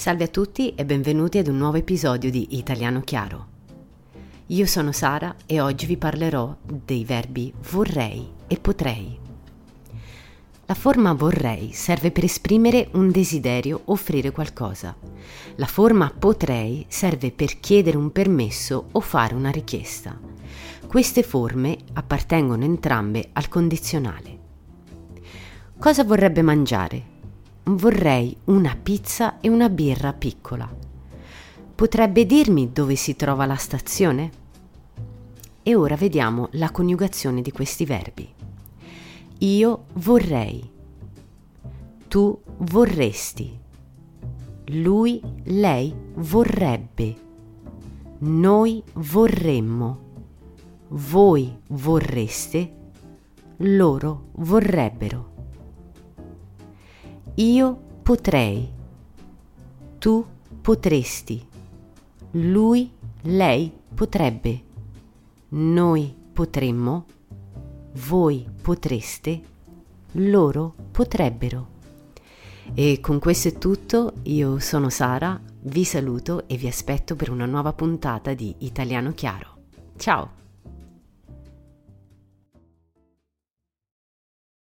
Salve a tutti e benvenuti ad un nuovo episodio di Italiano Chiaro. Io sono Sara e oggi vi parlerò dei verbi vorrei e potrei. La forma vorrei serve per esprimere un desiderio, offrire qualcosa. La forma potrei serve per chiedere un permesso o fare una richiesta. Queste forme appartengono entrambe al condizionale. Cosa vorrebbe mangiare? Vorrei una pizza e una birra piccola. Potrebbe dirmi dove si trova la stazione? E ora vediamo la coniugazione di questi verbi. Io vorrei. Tu vorresti. Lui, lei vorrebbe. Noi vorremmo. Voi vorreste. Loro vorrebbero. Io potrei, tu potresti, lui, lei potrebbe, noi potremmo, voi potreste, loro potrebbero. E con questo è tutto, io sono Sara, vi saluto e vi aspetto per una nuova puntata di Italiano Chiaro. Ciao!